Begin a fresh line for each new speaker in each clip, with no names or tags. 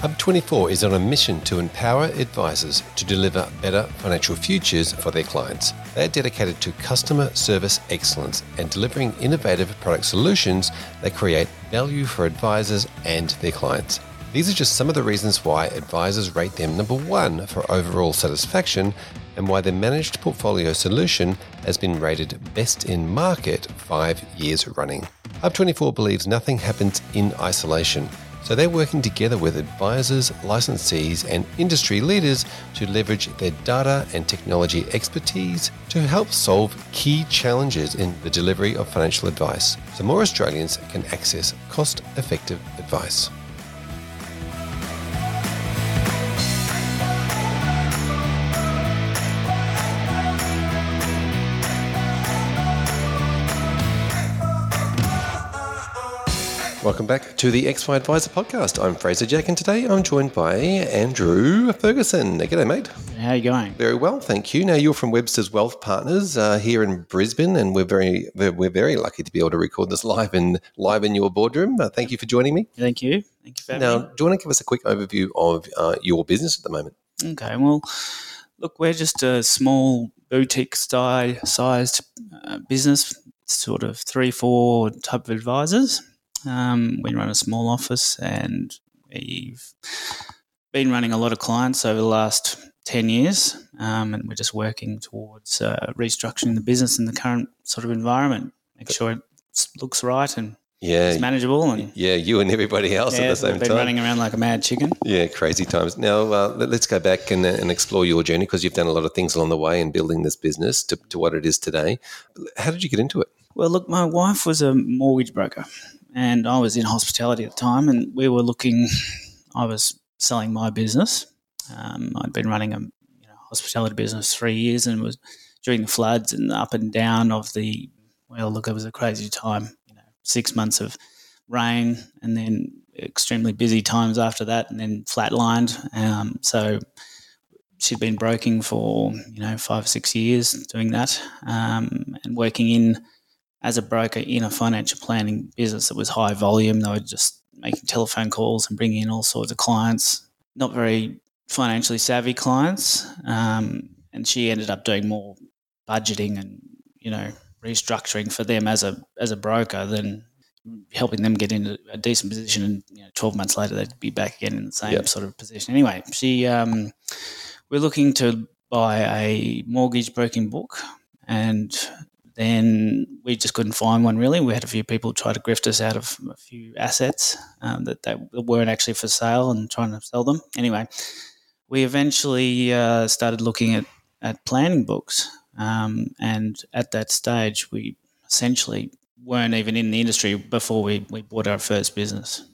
Hub24 is on a mission to empower advisors to deliver better financial futures for their clients. They are dedicated to customer service excellence and delivering innovative product solutions that create value for advisors and their clients. These are just some of the reasons why advisors rate them number one for overall satisfaction and why their managed portfolio solution has been rated best in market five years running. Hub24 believes nothing happens in isolation. So they're working together with advisors, licensees, and industry leaders to leverage their data and technology expertise to help solve key challenges in the delivery of financial advice so more Australians can access cost effective advice. Welcome back to the XY Advisor podcast. I'm Fraser Jack, and today I'm joined by Andrew Ferguson. G'day, mate.
How are you going?
Very well, thank you. Now you're from Webster's Wealth Partners uh, here in Brisbane, and we're very we're, we're, very lucky to be able to record this live in live in your boardroom. Uh, thank you for joining me.
Thank you. Thank you for
now,
me.
do you want to give us a quick overview of uh, your business at the moment?
Okay. Well, look, we're just a small boutique style sized uh, business, sort of three, four type of advisors um, we run a small office and we've been running a lot of clients over the last 10 years um, and we're just working towards uh, restructuring the business in the current sort of environment, make sure it looks right and
yeah,
it's manageable. And
yeah, you and everybody else
yeah,
at the same
been
time.
running around like a mad chicken.
Yeah, crazy times. Now, uh, let, us go back and, and explore your journey because you've done a lot of things along the way in building this business to, to what it is today. How did you get into it?
Well, look, my wife was a mortgage broker and I was in hospitality at the time, and we were looking. I was selling my business. Um, I'd been running a you know, hospitality business three years, and was during the floods and up and down of the. Well, look, it was a crazy time. You know, six months of rain, and then extremely busy times after that, and then flatlined. Um, so she'd been broking for you know five six years doing that, um, and working in as a broker in a financial planning business that was high volume. They were just making telephone calls and bringing in all sorts of clients, not very financially savvy clients. Um, and she ended up doing more budgeting and you know restructuring for them as a as a broker than helping them get into a decent position. And you know, twelve months later, they'd be back again in the same yep. sort of position. Anyway, she um, we're looking to buy a mortgage broking book and then we just couldn't find one really. We had a few people try to grift us out of a few assets um, that, that weren't actually for sale and trying to sell them. Anyway, we eventually uh, started looking at, at planning books. Um, and at that stage, we essentially weren't even in the industry before we, we bought our first business.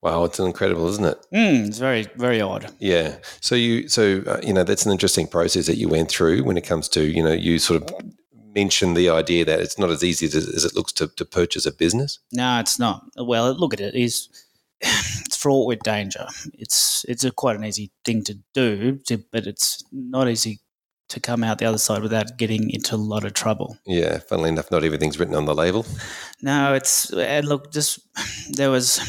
Wow, it's incredible, isn't it?
Mm, it's very, very odd.
Yeah. So you, so uh, you know, that's an interesting process that you went through when it comes to you know you sort of mentioned the idea that it's not as easy as, as it looks to, to purchase a business?
No, it's not. Well, look at it. It's, it's fraught with danger. It's it's a quite an easy thing to do, to, but it's not easy to come out the other side without getting into a lot of trouble.
Yeah, funnily enough, not everything's written on the label.
No, it's and look, just there was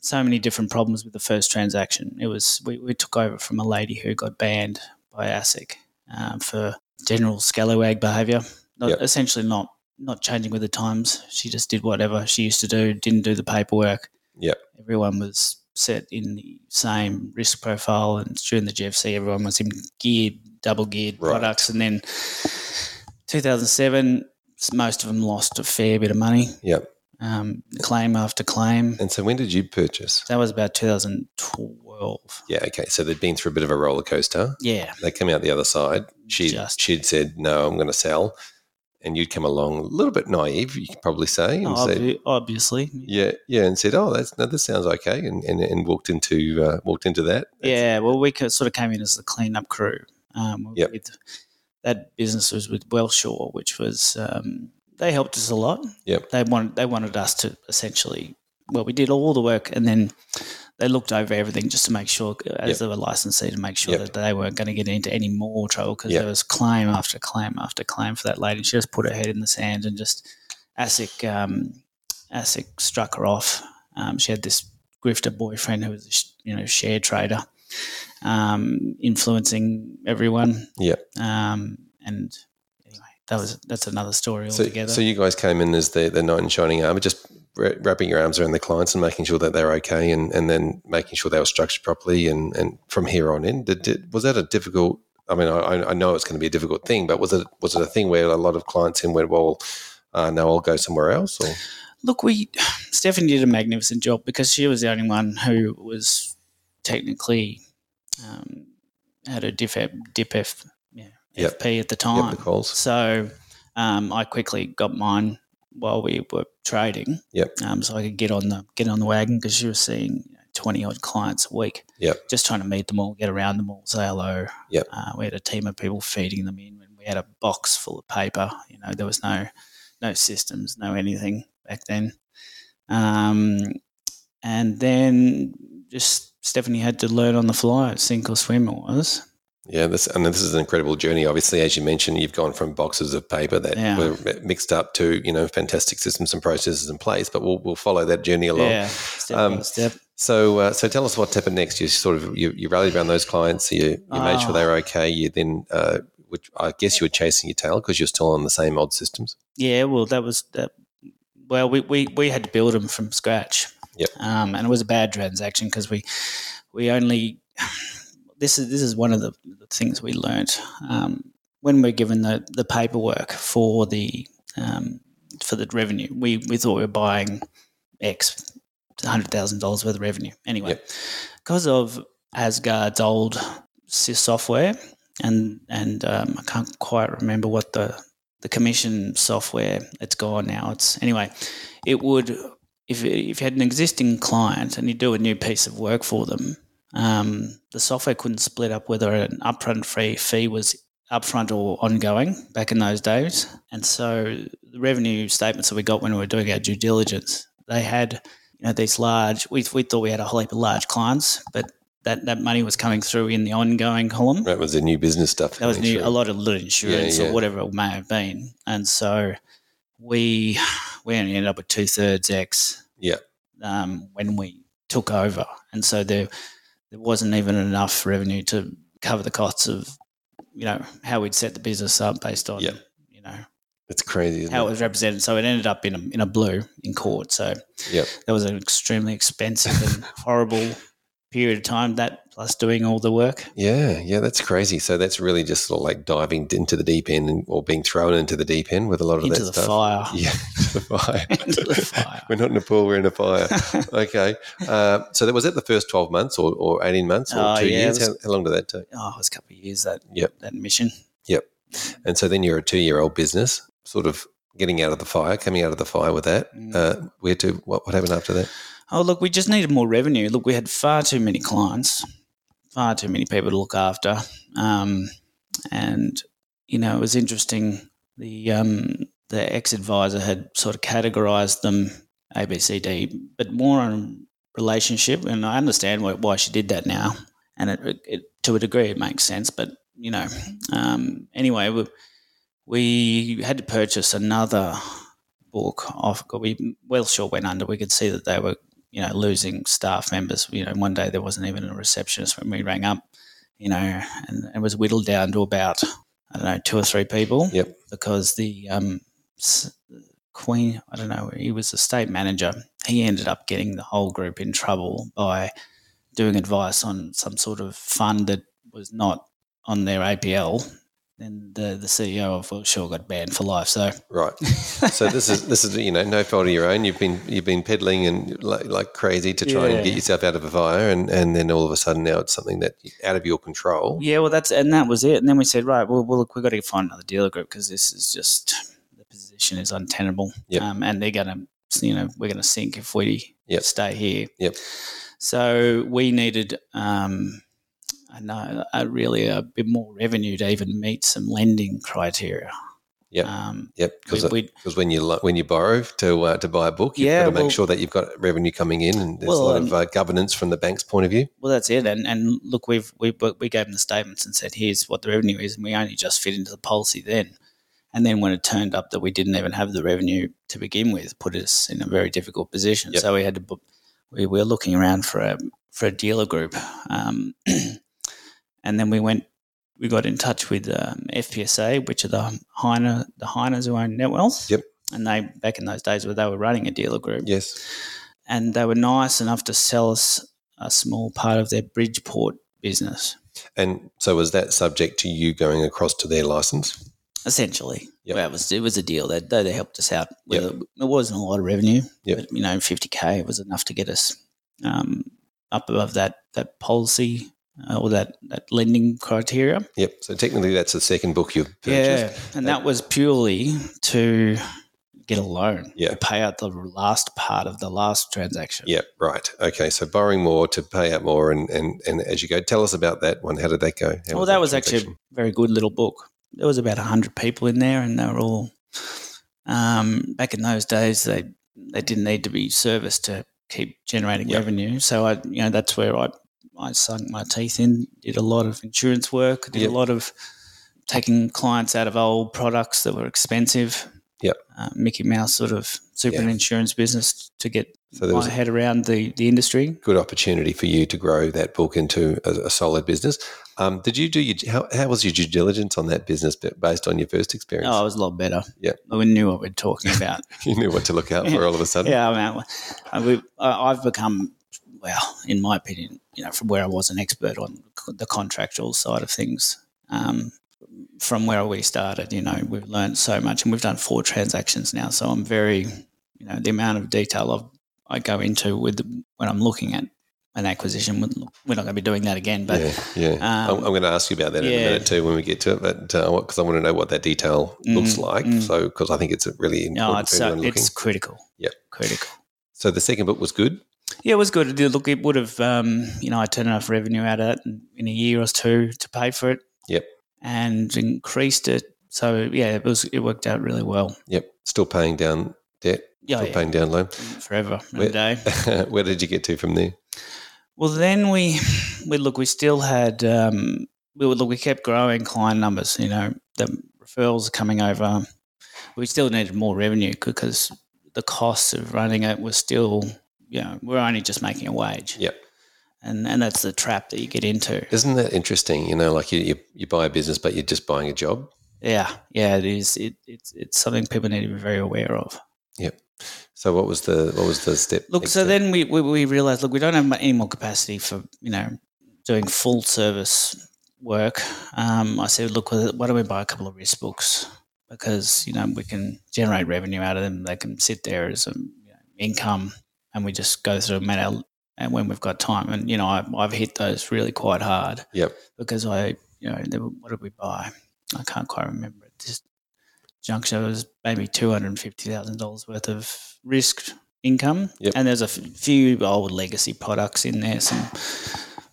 so many different problems with the first transaction. It was we, we took over from a lady who got banned by ASIC um, for general scallywag behaviour not, yep. essentially not not changing with the times. She just did whatever she used to do, didn't do the paperwork.
Yep.
Everyone was set in the same risk profile, and during the GFC, everyone was in geared, double geared right. products, and then 2007, most of them lost a fair bit of money.
Yep.
Um, claim after claim.
And so, when did you purchase?
That was about 2012.
Yeah. Okay. So they'd been through a bit of a roller coaster.
Yeah.
They came out the other side. She she'd said, "No, I'm going to sell." And you'd come along a little bit naive, you could probably say, and
oh,
said,
obviously,
yeah, yeah, and said, "Oh, that's no, this sounds okay," and and, and walked into uh, walked into that.
That's, yeah, well, we sort of came in as the cleanup crew. Um,
yep.
that business was with Wealthsure, which was um, they helped us a lot.
Yep.
They wanted they wanted us to essentially well, we did all the work, and then they looked over everything just to make sure, as
Yep.
were licensee, to make sure
Yep.
that they weren't going to get into any more trouble because
Yep.
there was claim after claim after claim for that lady. She just put her head in the sand and just ASIC um, ASIC struck her off. Um, she had this grifter boyfriend who was a sh- you know share trader, um, influencing everyone.
Yep.
Um, and anyway, that was that's another story altogether.
so you guys came in as the, the knight in shining armor, just wrapping your arms around the clients and making sure that they're okay, and, and then making sure they were structured properly. And, and from here on in, did, did, was that a difficult? I mean, I, I know it's going to be a difficult thing, but was it was it a thing where a lot of clients in went, well, uh, no, I'll go somewhere else, or
Look, we Stephanie did a magnificent job because she was the only one who was technically um, had a diff DIPF yeah,
Yep.
FP at the
yep,
time.
the calls,
So um, I quickly got mine while we were trading.
Yep.
Um, so I could get on the get on the wagon because she was seeing twenty odd clients a week.
Yep.
Just trying to meet them all, get around them all, say hello.
Yep.
Uh, we had a team of people feeding them in, and we had a box full of paper. You know, there was no no systems, no anything back then. Um, and then just Stephanie had to learn on the fly, sink or swim. It was.
Yeah, this and this is an incredible journey. Obviously, as you mentioned, you've gone from boxes of paper that
Yeah.
were mixed up to you know fantastic systems and processes in place. But we'll we'll follow that journey along.
Yeah, step
Um,
by step.
So, uh, so tell us what happened next. You sort of you, you rallied around those clients. You you made sure
Ah.
they were okay. You then, uh, which I guess you were chasing your tail because you're still on the same old systems.
Yeah, well, that was that. Well, we, we, we had to build them from scratch.
Yep.
Um, and it was a bad transaction because we we only this is this is one of the, things we learnt um, when we're given the, the paperwork for the um, for the revenue. We we thought we were buying X hundred thousand dollars worth of revenue. Anyway,
Yep.
because of Asgard's old sys software and and um, I can't quite remember what the the commission software it's gone now it's anyway it would if, if you had an existing client and you do a new piece of work for them um, the software couldn't split up whether an upfront fee fee was upfront or ongoing back in those days and so the revenue statements that we got when we were doing our due diligence they had you know these large we, we thought we had a whole heap of large clients but that, that money was coming through in the ongoing column
That was the new business stuff.
that was new, a lot of little insurance
Yeah, yeah.
or whatever it may have been, and so we we only ended up with two thirds X.
Yeah.
Um, when we took over, and so there there wasn't even enough revenue to cover the costs of you know how we'd set the business up based on
Yeah.
you know
It's crazy.
How it
it?
was represented. So it ended up in a in a blue in court. So that was an extremely expensive and horrible period of time. That plus doing all the work.
Yeah, yeah, that's crazy. So that's really just sort of like diving into the deep end or being thrown into the deep end with a lot of
Into
that
the
stuff.
fire.
Yeah, into the fire.
Into the fire.
we're not in a pool, we're in a fire. okay. Uh, so that was that the first 12 months or, or 18 months or
Oh,
two
yeah,
years?
was-
How, how long did that take?
oh, it was a couple of years that
Yep.
that mission. Yep.
And so then you're a two year old business, sort of getting out of the fire, coming out of the fire with that.
Mm.
Uh, where to, what, what happened after that?
Oh, look, we just needed more revenue. Look, we had far too many clients, far too many people to look after, um, and you know it was interesting. The um, the ex advisor had sort of categorised them A, B, C, D, but more on relationship, and I understand why, why she did that now, and it, it to a degree it makes sense. But you know, um, anyway, we, we had to purchase another book off. We Wealthsure went under. We could see that they were you know, losing staff members. You know, one day there wasn't even a receptionist when we rang up, you know, and it was whittled down to about, I don't know, two or three people.
Yep.
Because the um, Queen, I don't know, he was the state manager. He ended up getting the whole group in trouble by doing advice on some sort of fund that was not on their APL. Then the, the CEO of Wealthsure got banned for life. So
Right. So this is this is you know no fault of your own. You've been you've been peddling and like, like crazy to try and get yourself out of a fire, and and then all of a sudden now it's something that out of your control.
Yeah, well, that's and that was it. And then we said, right, well, well look, we've got to find another dealer group because this is just the position is untenable.
Yep.
Um, and they're going to, you know, we're going to sink if we
Yep.
stay here.
Yep.
So we needed um, I know uh, really a bit more revenue to even meet some lending criteria.
Yep.
Um,
Yep, because
we- we-
because when you lo- when you borrow to uh, to buy a book, you've
Yeah,
got to make
well-
sure that you've got revenue coming in, and there's
Well,
a lot
um,
of uh, governance from the bank's point of view.
Well, that's it. And and look, we've we we gave them the statements and said, here's what the revenue is, and we only just fit into the policy then. And then when it turned up that we didn't even have the revenue to begin with, put us in a very difficult position.
Yep.
So we had to. We were looking around for a for a dealer group, um, and then we went. We got in touch with um, FPSA, which are the Heine, the Heiners who own NetWealth.
Yep.
And they back in those days where they were running a dealer group
Yes.
and they were nice enough to sell us a small part of their Bridgeport business,
And so was that subject to you going across to their license?
essentially.
Yep.
Well, it was it was a deal. They they, helped us out.
Yep.
it. it wasn't a lot of revenue,
Yep.
but you know, fifty k was enough to get us um, up above that that policy uh, or that that lending criteria.
Yep. So technically, that's the second book you've purchased.
Yeah, and that was purely to get a loan.
Yeah.
to pay out the last part of the last transaction.
Yep. Right. Okay. So borrowing more to pay out more, and and and as you go, tell us about that one. How did that go? How
well, that was actually a very good little book. There was about hundred people in there, and they were all. Um, back in those days, they they didn't need to be serviced to keep generating
Yep.
revenue. So I, you know, that's where I I sunk my teeth in. Did a lot of insurance work. Did
Yep.
a lot of taking clients out of old products that were expensive.
Yep.
Uh, Mickey Mouse sort of super
Yeah.
insurance business to get
So
my head around the the industry.
good opportunity for you to grow that book into a, a solid business. Um, did you do your how, how was your due diligence on that business based on your first experience?
Oh, it was a lot better.
Yeah.
we knew what we were talking about.
You knew what to look out for all of a sudden.
Yeah, I mean, I- we, I've become, well, in my opinion, you know, from where I was an expert on the contractual side of things, um, from where we started, you know, we've learned so much, and we've done four transactions now. So I'm very, you know, the amount of detail of I go into with the, when I'm looking at an acquisition. We're not going to be doing that again, but
yeah, yeah.
um,
I'm, I'm going to ask you about that in a minute too when we get to it, but because I want to know what that detail looks
Mm,
like.
mm.
So because I think it's a really important
no, it's uh, it's critical.
Yeah,
critical.
So the second book was good.
Yeah, it was good. Look, it would have, um, you know, I turned enough revenue out of it in, a year or two to pay for it.
Yep.
And increased it. So yeah, it was it worked out really well.
Yep. Still paying down debt.
Yeah,
still
yeah.
paying down loan.
forever
Where-
day.
Where did you get to from there?
Well, then we, we look, we still had, um, we would look, we kept growing client numbers. You know, the referrals coming over. We still needed more revenue because the costs of running it was still, you know, we're only just making a wage.
Yep.
And and that's the trap that you get into.
Isn't that interesting? You know, like you, you, you buy a business, but you're just buying a job.
Yeah, yeah, it is. It, it's it's something people need to be very aware of. Yep.
So what was the what was the step?
Look, so
step?
then we, we, we realized, look, we don't have any more capacity for, you know, doing full service work. Um, I said, look, why don't we buy a couple of risk books? Because, you know, we can generate revenue out of them. They can sit there as an you know, income and we just go through them at our, and when we've got time. And, you know, I, I've hit those really quite hard
Yep.
because I, you know, what did we buy? I can't quite remember. Just juncture was maybe two hundred and fifty thousand dollars worth of risk income,
Yep.
and there's a f- few old legacy products in there, some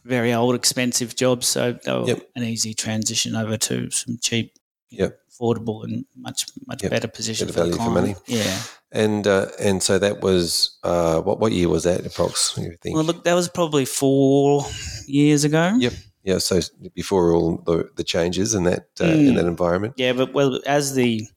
very old expensive jobs, so they were
Yep.
an easy transition over to some cheap,
Yep.
affordable, and much much better position
Better
for the
value for money.
Yeah.
And uh, and so that was uh, what what year was that? Approx. You?
Well, look, that was probably four years ago.
Yep. yeah. So before all the, the changes in that uh, in
Mm.
that environment.
Yeah, but well, as the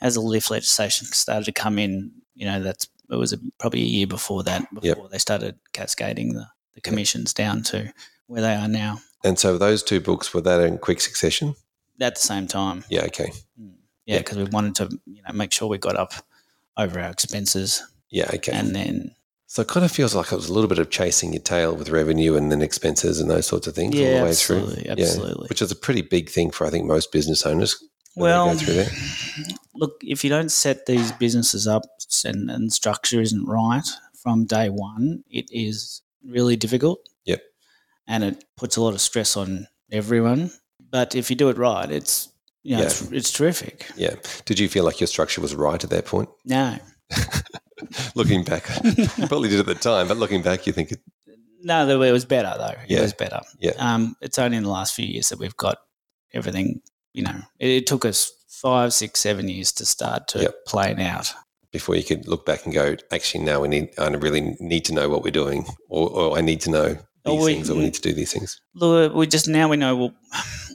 as the LIF legislation started to come in, you know, that's it was a, probably a year before that before
Yep.
they started cascading the, the commissions down to where they are now
And so those two books were that in quick succession.
at the same time.
Yeah. Okay.
Yeah, because we wanted to, you know, make sure we got up over our expenses,
Yeah. Okay.
and then
so it kind of feels like it was a little bit of chasing your tail with revenue and then expenses and those sorts of things all the way
absolutely,
through.
absolutely.
Yeah, which is a pretty big thing for I think most business owners.
well,
go through that.
look, if you don't set these businesses up and, and structure isn't right from day one, it is really difficult.
Yep.
And it puts a lot of stress on everyone. But if you do it right, it's you know,
Yeah.
it's, it's terrific.
Yeah. Did you feel like your structure was right at that point?
No,
looking back, you probably did at the time, but looking back, you think, it,
No, it was better though.
Yeah.
It was better.
Yeah.
Um, it's only in the last few years that we've got everything. You know, it, it took us five, six, seven years to start to
Yep.
plan out.
before you could look back and go, actually, now we need, I really need to know what we're doing, or, or I need to know these
Oh, we-
things, or we need to do these things.
Look, we just now we know well,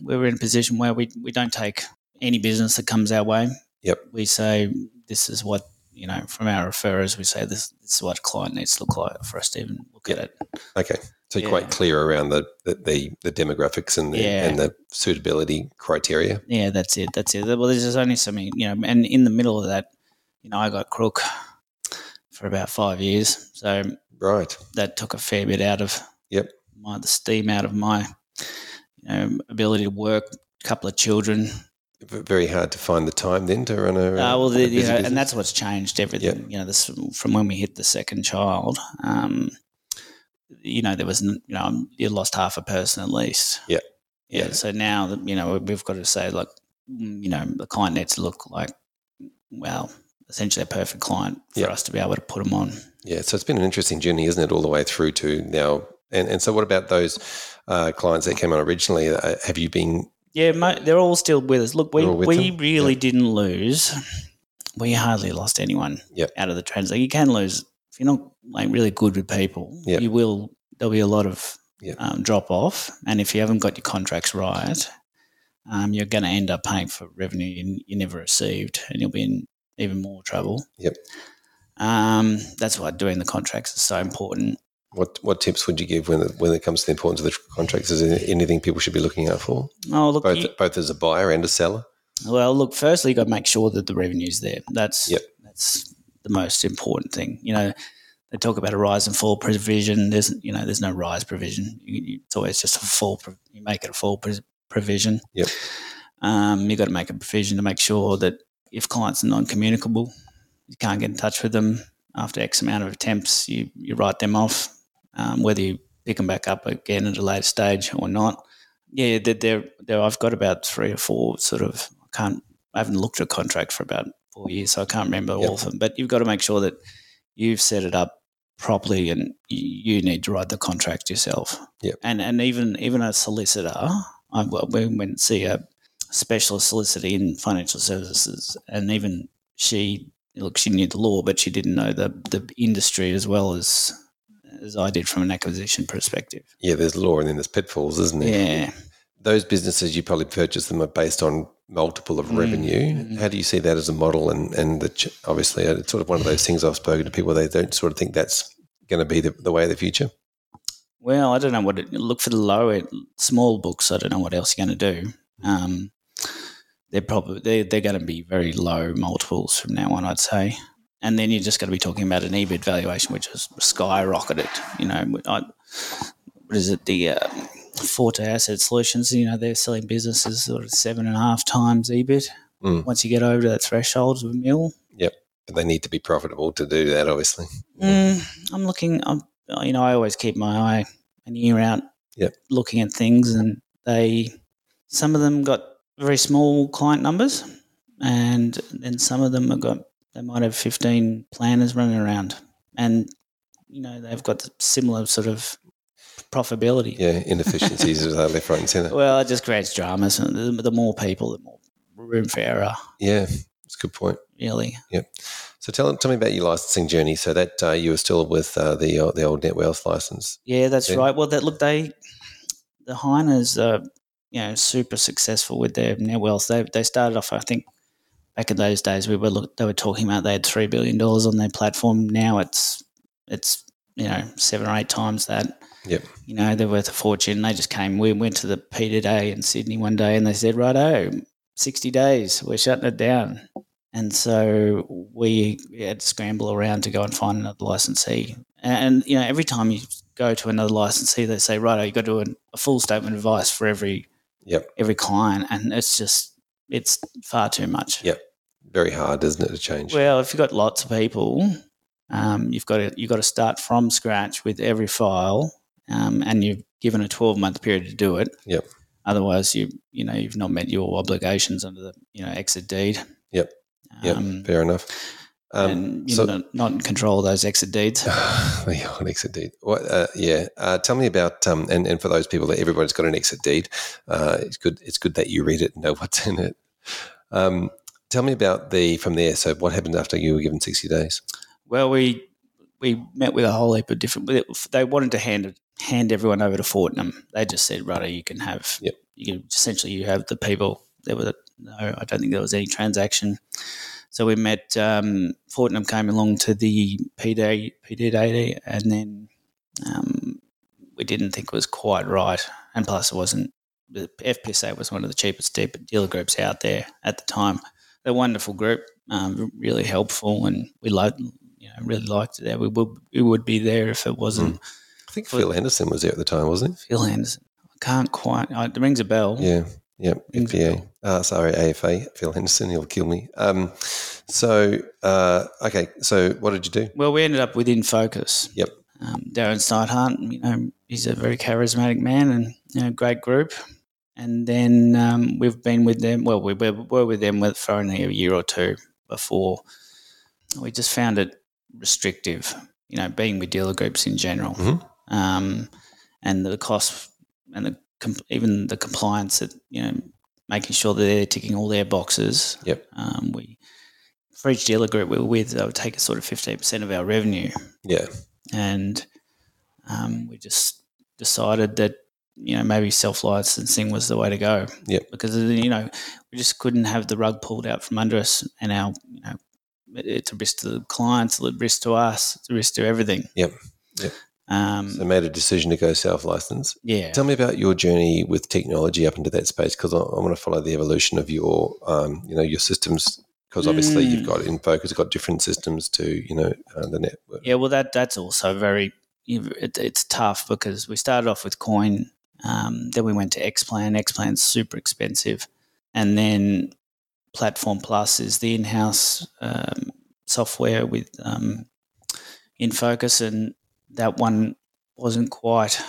we're in a position where we we don't take any business that comes our way.
Yep.
We say this is what you know from our referrers. We say this, this is what a client needs to look like for us to even look at it.
Okay, so you're
Yeah.
quite clear around the the, the, demographics and the,
Yeah.
and the suitability criteria.
Yeah, that's it. That's it. Well, there's only so many, you know, and in the middle of that, you know, I got crook for about five years, so
Right.
that took a fair bit out of
Yep.
my the steam out of my you know ability to work. A couple of children,
Very hard to find the time then to run a.
Uh, well,
a
the, you know, and that's what's changed everything. You know, this from when we hit the second child. Um, you know, there was you know you lost half a person at least.
Yeah.
yeah.
Yeah.
So now that you know we've got to say like, mm, you know, the client needs to look like, well, essentially a perfect client for
Yeah.
us to be able to put them on.
Yeah, so it's been an interesting journey, isn't it, all the way through to now? And and so, what about those uh, clients that came on originally? Uh, have you been?
Yeah, mo- they're all still with us. Look, we
They're all with
we
them?
really
Yeah.
didn't lose. We hardly lost anyone
Yep.
out of the trends. Like you can lose if you're not like really good with people.
Yep.
You will. There'll be a lot of
Yep.
um, drop off, and if you haven't got your contracts right, um, you're going to end up paying for revenue you, you never received, and you'll be in even more trouble.
Yep.
Um, that's why doing the contracts is so important.
What what tips would you give when it, when it comes to the importance of the contracts? Is there anything people should be looking out for,
Oh, look,
both
you-
both as a buyer and a seller?
Well, look, firstly, you've got to make sure that the revenue's there. That's
Yep.
that's the most important thing. You know, they talk about a rise and fall provision. There's you know, there's no rise provision. It's always just a fall. You make it a fall provision.
Yep.
Um, you got to make a provision to make sure that if clients are non-communicable, you can't get in touch with them after X amount of attempts. You you write them off, um, whether you pick them back up again at a later stage or not. Yeah, they're, I've got about three or four sort of. I can't. I haven't looked at a contract for about four years, so I can't remember
Yep.
all of them. But you've got to make sure that you've set it up properly, and you, need to write the contract yourself.
Yep.
And and even even a solicitor, I went and see a specialist solicitor in financial services, and even she look she knew the law, but she didn't know the the industry as well as as I did from an acquisition perspective.
Yeah, there's law and then there's pitfalls, isn't there?
Yeah.
Those businesses you probably purchase them are based on multiple of
Mm,
revenue.
mm.
How do you see that as a model? And and the, ch- obviously, uh, it's sort of one of those things I've spoken to people. They don't sort of think that's going to be the, the way of the future.
Well, I don't know what it, look for the low small books. I don't know what else you're going to do. Um, they're probably they're, they're going to be very low multiples from now on, I'd say. And then you're just going to be talking about an EBIT valuation, which has skyrocketed. You know, I, what is it? The uh, Forte Asset Solutions. You know, they're selling businesses sort of seven and a half times EBIT.
Mm.
Once you get over to that threshold of a mil, Yep.
But they need to be profitable to do that, obviously.
Mm, I'm looking. I'm, you know, I always keep my eye and ear out,
Yep.
looking at things, and they, some of them got very small client numbers, and then some of them have got they might have 15 planners running around, and you know they've got similar sort of profitability.
Yeah, inefficiencies are left, right, and centre.
Well, it just creates dramas. and The, the more people, the more room for error.
Yeah, it's a good point.
Really.
Yep so tell, tell me about your licensing journey. So that uh, you were still with uh, the uh, the old Net Wealth license.
Yeah, that's right. Well, that look, they the Heiners are you know super successful with their net wealth. They they started off, I think, back in those days. We were look, they were talking about they had three billion dollars on their platform. Now it's it's you know seven or eight times that.
Yep.
You know they're worth a fortune. They just came. We went to the P today in Sydney one day, and they said, "Righto, sixty days. We're shutting it down." And so we had to scramble around to go and find another licensee. And, you know, every time you go to another licensee, they say, right, you've got to do a, a full statement of advice for every
Yep.
every client. And it's just, it's far too much.
Yep. Very hard, isn't it, to change?
Well, if you've got lots of people, um, you've got to you've got to start from scratch with every file, um, and you've given a twelve month period to do it.
Yep.
Otherwise, you you know you've not met your obligations under the you know exit deed.
Yep. Yep.
Um,
Fair enough.
Um, and you're so, not, not, in control of those exit deeds.
the exit deed. What, uh, yeah. Uh, tell me about um, and, and for those people that everybody's got an exit deed. Uh, it's good. It's good that you read it and know what's in it. Um, tell me about the from there. So what happened after you were given sixty days?
Well, we we met with a whole heap of different. They wanted to hand hand everyone over to Fortnum. They just said, "Right, you can have.
Yep.
You can essentially you have the people. There was no. I don't think there was any transaction." So we met um, Fortnum came along to the PD PD eighty, and then um, we didn't think it was quite right, and plus it wasn't. The FPSA was one of the cheapest dealer groups out there at the time. A wonderful group, um, really helpful, and we loved, you know, really liked it. there. We would we would be there if it wasn't. Mm.
I think Phil Henderson was there at the time, wasn't
he? Phil Henderson. I can't quite. it rings a bell.
Yeah. Yep, FPA. Uh, sorry, AFA. Phil Henderson, he'll kill me. Um, so, uh, okay, so what did you do?
Well, we ended up with InFocus.
Yep.
Um, Darren Steinhardt, you know, he's a very charismatic man and you know, great group. And then um, we've been with them. Well, we were with them for only a year or two before. We just found it restrictive. You know, being with dealer groups in general, mm-hmm. um, and the cost and the even the compliance that you know making sure that they're ticking all their boxes.
Yep.
Um, we for each dealer group we were with, they would take a sort of fifteen percent of our revenue.
Yeah.
And um, we just decided that you know maybe self licensing was the way to go.
Yeah.
Because you know we just couldn't have the rug pulled out from under us, and our you know it's a risk to the clients, it's a risk to us, it's a risk to everything.
Yep. Yep.
Um,
so made a decision to go self-license.
Yeah.
Tell me about your journey with technology up into that space because I, I, want to follow the evolution of your, um, you know, your systems because obviously mm. you've got InFocus, got different systems to, you know, uh, the network.
Yeah, well, that that's also very, it, it's tough because we started off with Coin, um, then we went to Xplan. Xplan's super expensive, and then Platform Plus is the in-house um, software with um, InFocus and that one wasn't quite,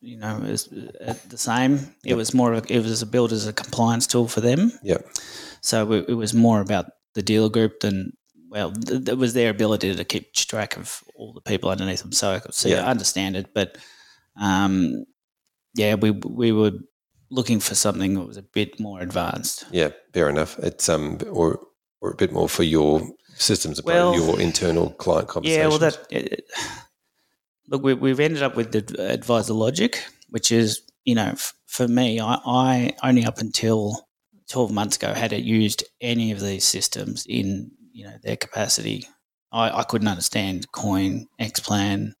you know, as, uh, the same. Yep. It was more of a, it was built as a compliance tool for them.
Yeah.
So it, it, was more about the dealer group than well, th- it was their ability to keep track of all the people underneath them. So I could see, yeah. I understand it, but um, yeah, we we were looking for something that was a bit more advanced.
Yeah, fair enough. It's um or or a bit more for your systems, well, your internal client conversations.
Yeah, well, that. It, look, we, we've ended up with the AdviserLogic, which is, you know, f- for me, I, I only up until 12 months ago had it used any of these systems in, you know, their capacity. I, I couldn't understand Coin, Xplan,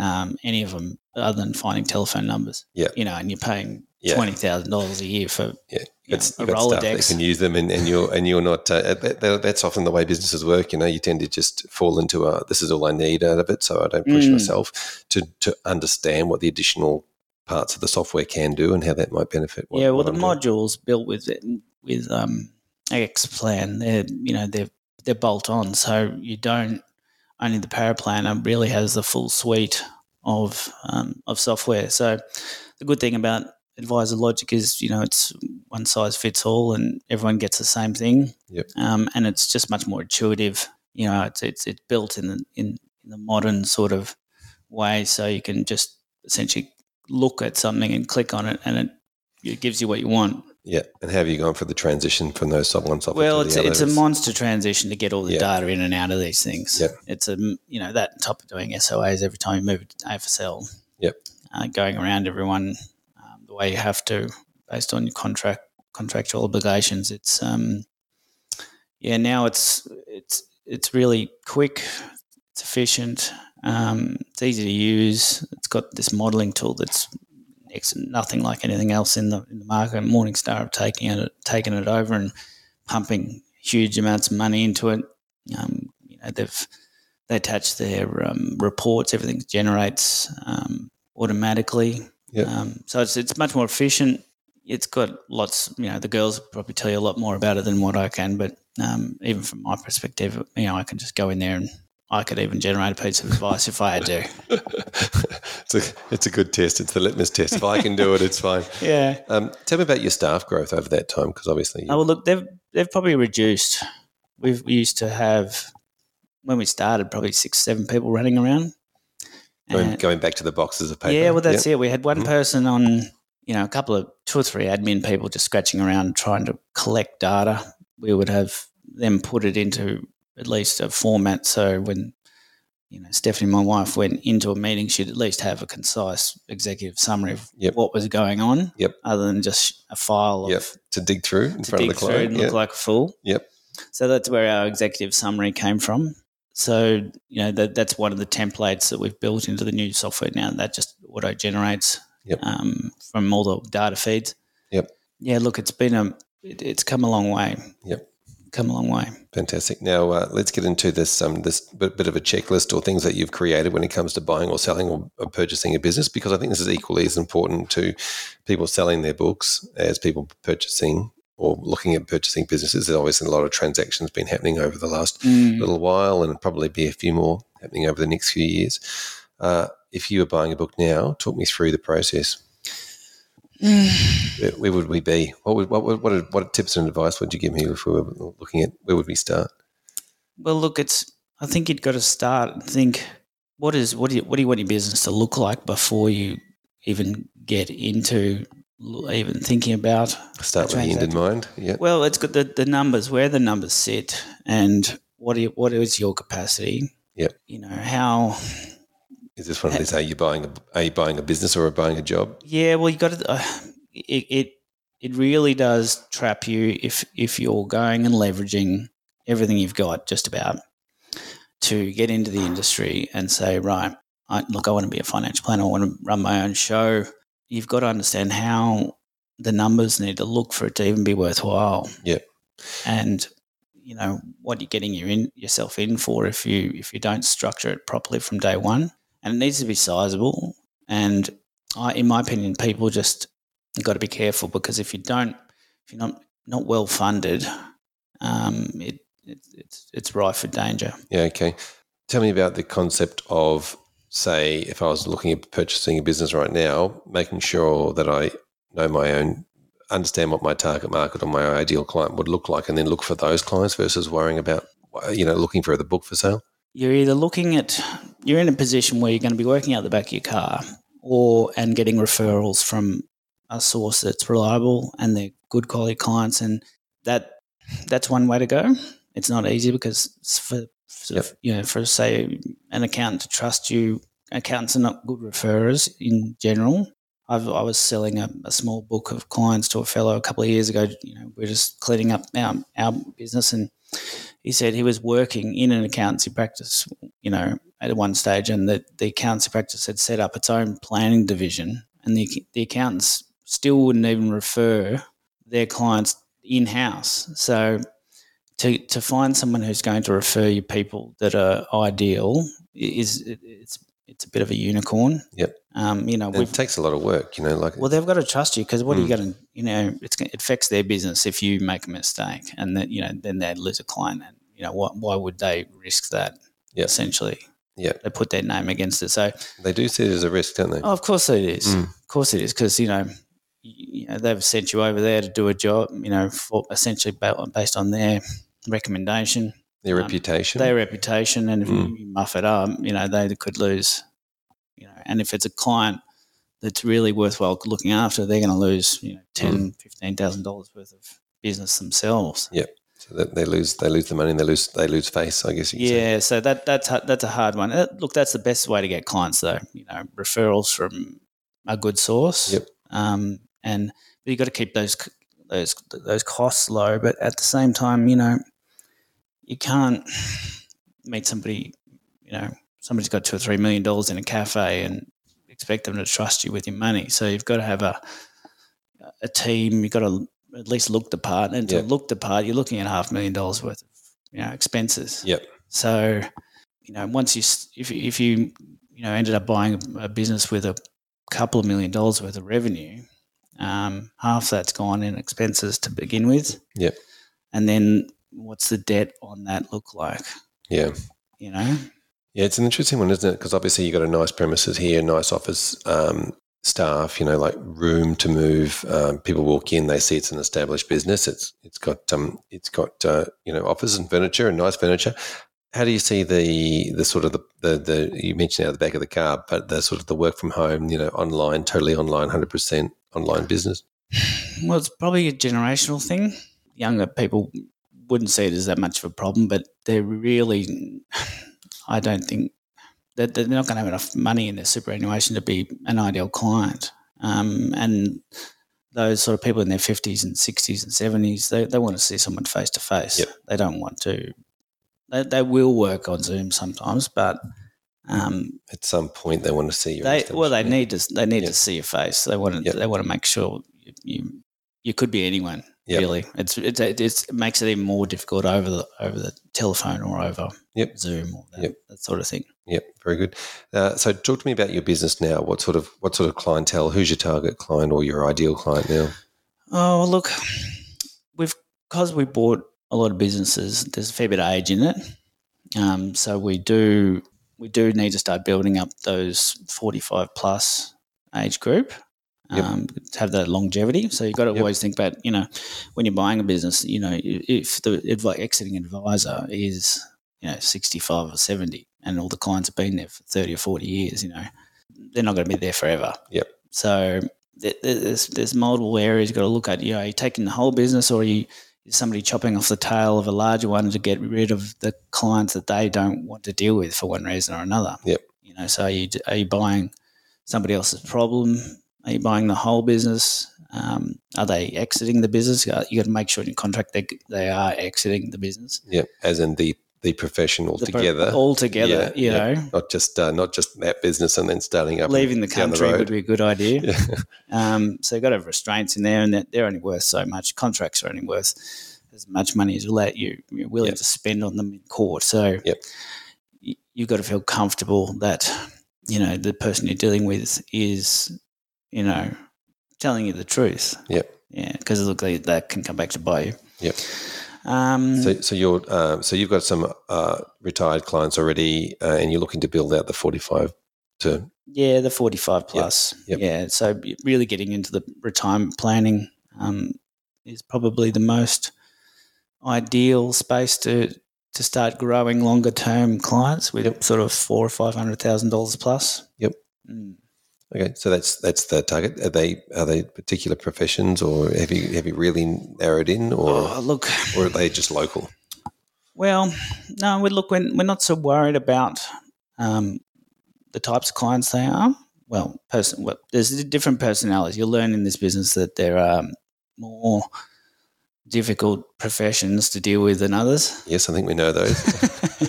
um, any of them other than finding telephone numbers.
Yeah.
You know, and you're paying yeah. twenty thousand dollars a year for
yeah. It's, know, a Rolodex. They can use them, and, and you're and you're not. Uh, that, that's often the way businesses work. You know, you tend to just fall into a this is all I need out of it, so I don't push mm. myself to to understand what the additional parts of the software can do and how that might benefit.
What, yeah, well, the I'm modules doing. built with it, with um, Xplan, they're you know they're they're bolt on, so you don't only the paraplanner really has the full suite of um, of software. So the good thing about AdviserLogic is you know it's one size fits all and everyone gets the same thing
yep.
um, and it's just much more intuitive you know it's it's, it's built in the in, in the modern sort of way so you can just essentially look at something and click on it and it, it gives you what you want
yeah and how have you gone for the transition from those sub one software
well it's, a, it's a monster transition to get all the yep. data in and out of these things
yep.
it's a you know that top of doing SOAs every time you move to AFSL
yep
uh, going around everyone the way you have to based on your contract contractual obligations. It's um, yeah, now it's it's it's really quick, it's efficient, um, it's easy to use. It's got this modelling tool that's nothing like anything else in the in the market. Morningstar have taken it taken it over and pumping huge amounts of money into it. Um, you know, they've they attach their um, reports, everything generates um, automatically.
Yeah.
Um, so it's it's much more efficient. It's got lots. You know, the girls probably tell you a lot more about it than what I can. But um, even from my perspective, you know, I can just go in there and I could even generate a piece of advice if I had to.
it's a it's a good test. It's the litmus test. If I can do it, it's fine.
yeah.
Um, tell me about your staff growth over that time, because obviously.
Oh well, look, they've they've probably reduced. We've, we used to have when we started, probably six, seven people running around.
Going, going back to the boxes of paper.
yeah, well, that's
Yep.
it. We had one
Mhm.
person on, you know, a couple of two or three admin people just scratching around trying to collect data. We would have them put it into at least a format so when, you know, Stephanie, my wife, went into a meeting, she'd at least have a concise executive summary of
Yep.
what was going on,
Yep.
other than just a file of
Yep. To dig through in
to
front
dig
of the
through
client.
and
Yeah.
look like a fool.
Yep.
So that's where our executive summary came from. So you know that that's one of the templates that we've built into the new software now. That just auto generates
Yep.
um, from all the data feeds.
Yep.
Yeah. Look, it's been a it, it's come a long way.
Yep.
Come a long way.
Fantastic. Now uh, let's get into this um, this bit, bit of a checklist or things that you've created when it comes to buying or selling or, or purchasing a business, because I think this is equally as important to people selling their books as people purchasing or looking at purchasing businesses. There's obviously a lot of transactions been happening over the last
Mm.
little while, and probably be a few more happening over the next few years. Uh, if you were buying a book now, talk me through the process. Where, where would we be? What would, what, would, what, what tips and advice would you give me if we were looking at where would we start?
Well, look, it's. I think you've got to start and think what is what do you what do you want your business to look like before you even get into even thinking about
Start with the end in mind. Yeah.
Well, it's got the, the numbers, where the numbers sit, and what do you, what is your capacity?
Yep.
You know how?
Is this one of these? Are you buying a are you buying a business or are buying a job?
Yeah, well, you got to. Uh, it, it it really does trap you if if you're going and leveraging everything you've got, just about, to get into the industry and say, right, I, look, I want to be a financial planner. I want to run my own show. You've got to understand how the numbers need to look for it to even be worthwhile.
Yep.
And you know what you're getting your in, yourself in for if you if you don't structure it properly from day one, and it needs to be sizable. And I, in my opinion, people just got to be careful because if you don't, if you're not not well funded, um, it, it it's it's rife for danger.
Yeah. Okay. Tell me about the concept of say if I was looking at purchasing a business right now, making sure that I know my own, understand what my target market or my ideal client would look like, and then look for those clients versus worrying about you know looking for the book for sale.
You're either looking at you're in a position where you're going to be working out the back of your car, or and getting referrals from a source that's reliable and they're good quality clients, and that that's one way to go. It's not easy because for, for
Yep.
you know for say an accountant to trust you. Accountants are not good referrers in general. I've, I was selling a, a small book of clients to a fellow a couple of years ago. You know, we're just cleaning up our, our business, and he said he was working in an accountancy practice. You know, at one stage, and that the accountancy practice had set up its own planning division, and the the accountants still wouldn't even refer their clients in house. So to to find someone who's going to refer you people that are ideal is it's it's a bit of a unicorn.
Yep.
Um, you know,
it takes a lot of work, you know. Like
well, they've got to trust you because what are you
Mm.
going to, you know, it's it affects their business if you make a mistake, and that you know, then they lose a client, and you know, why, why would they risk that?
Yeah.
Essentially,
Yeah.
they put their name against it. So,
they do see it as a risk, don't they?
oh, of course it is.
Mm.
Of course it is because you know, you, know, they've sent you over there to do a job, you know, for essentially based on their recommendation,
Their
um,
reputation.
their reputation, and if
Mm.
you, you muff it up, you know, they could lose. You know, and if it's a client that's really worthwhile looking after, they're going to lose, you know, ten, fifteen thousand dollars worth of business themselves. Yep.
so that they lose, they lose the money, and they lose, they lose face. I guess. You could say.
Yeah, so that that's that's a hard one. Uh, Look, that's the best way to get clients, though. You know, referrals from a good source.
Yep.
Um, and but you got to keep those those those costs low, but at the same time, you know, you can't meet somebody. You know, somebody's got two or three million dollars in a cafe and expect them to trust you with your money. So you've got to have a a team. You've got to at least look the part, and to
Yep.
look the part, you're looking at half a million dollars worth of you know expenses.
Yep.
So, you know, once you if you- if you you know ended up buying a, a business with a couple of million dollars worth of revenue, um, half that's gone in expenses to begin with.
Yep.
And then what's the debt on that look like?
Yeah.
You know.
Yeah, it's an interesting one, isn't it? Because obviously you've got a nice premises here, nice office um, staff. You know, like room to move. Um, people walk in, they see it's an established business. It's it's got um, it's got uh, you know offices and furniture and nice furniture. how do you see the the sort of the, the the you mentioned out the back of the car, but the sort of the work from home, you know, online, totally online, hundred percent online business?
Well, it's probably a generational thing. Younger people wouldn't see it as that much of a problem, but they're really, I don't think that they're not going to have enough money in their superannuation to be an ideal client. Um, and those sort of people in their 50s and 60s and 70s, they, they want to see someone face to face. They don't want to, they, they will work on Zoom sometimes, but um,
At some point, they want to see you.
well they need to they need to see your face. They want to
Yep.
they want to make sure you, you you could be anyone
Yep.
really. It's, it's it's it makes it even more difficult over the over the telephone or over
Yep.
Zoom or that,
Yep.
that sort of thing.
Yep, very good. Uh, so, talk to me about your business now. What sort of what sort of clientele? Who's your target client or your ideal client now?
Oh well, look, we've because we bought a lot of businesses. There's a fair bit of age in it, um, so we do we do need to start building up those 45 plus age group.
Yep.
Um, to have that longevity, so you've got to
Yep.
always think about you know when you're buying a business, you know if the advi- exiting advisor is you know 65 or 70, and all the clients have been there for 30 or 40 years, you know they're not going to be there forever.
Yep.
So th- th- there's there's multiple areas you've got to look at. You know, are you taking the whole business, or are you is somebody chopping off the tail of a larger one to get rid of the clients that they don't want to deal with for one reason or another?
Yep.
You know, so are you are you buying somebody else's problem? Are you buying the whole business? Um, are they exiting the business? You got to make sure in your contract they, they are exiting the business
Yep, as in the the profession
The pro-
altogether. Yeah,
you
yeah.
know,
not just uh, not just that business and then starting up
leaving the country
road.
would be a good idea.
Yeah.
Um, so you've got to have restraints in there, and that they're only worth so much. Contracts are only worth as much money as you you're willing
Yep.
to spend on them in court. So
Yep.
y- you've got to feel comfortable that you know the person you're dealing with is you know telling you the truth.
Yep.
Yeah, because look, they- that can come back to bite you.
Yep.
Um,
So, so you're uh, so you've got some uh, retired clients already, uh, and you're looking to build out the 45 to
Yeah, the 45 plus.
Yep.
Yeah. So really getting into the retirement planning um, is probably the most ideal space to to start growing longer term clients with sort of four or five hundred thousand dollars plus.
Yep.
Mm.
Okay. So that's that's the target. Are they are they particular professions, or have you have you really narrowed in, or
Oh, look,
or are they just local?
well, no, we look, we're, we're not so worried about um, the types of clients they are. Well, person, well, there's different personalities. You'll learn in this business that there are more difficult professions to deal with than others.
Yes, I think we know those.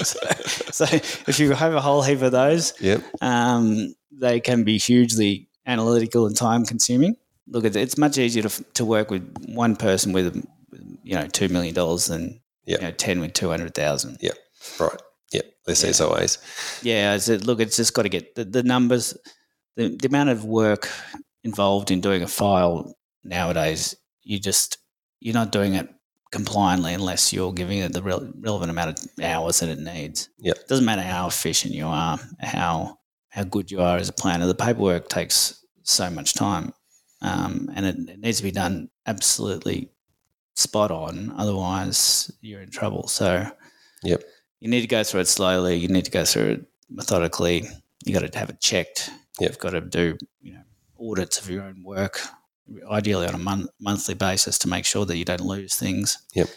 so, so if you have a whole heap of those,
yep.
um, they can be hugely analytical and time consuming. Look, it's- it's much easier to, to work with one person with, you know, $2 million than
Yeah.
you know, 10 with 200,000.
Yeah, Right. Yep. Less
Yeah.
SOAs.
Yeah, it's, look, it's just got to get the, the numbers, the, the amount of work involved in doing a file nowadays. You just you're not doing it compliantly unless you're giving it the rel- relevant amount of hours that it needs.
Yeah,
It doesn't matter how efficient you are, how how good you are as a planner. The paperwork takes so much time, um, and it, it needs to be done absolutely spot on. Otherwise, you're in trouble. So,
Yep.
you need to go through it slowly. You need to go through it methodically. You got to have it checked.
Yep.
You've got to do you know audits of your own work, ideally on a mon- monthly basis to make sure that you don't lose things.
Yep.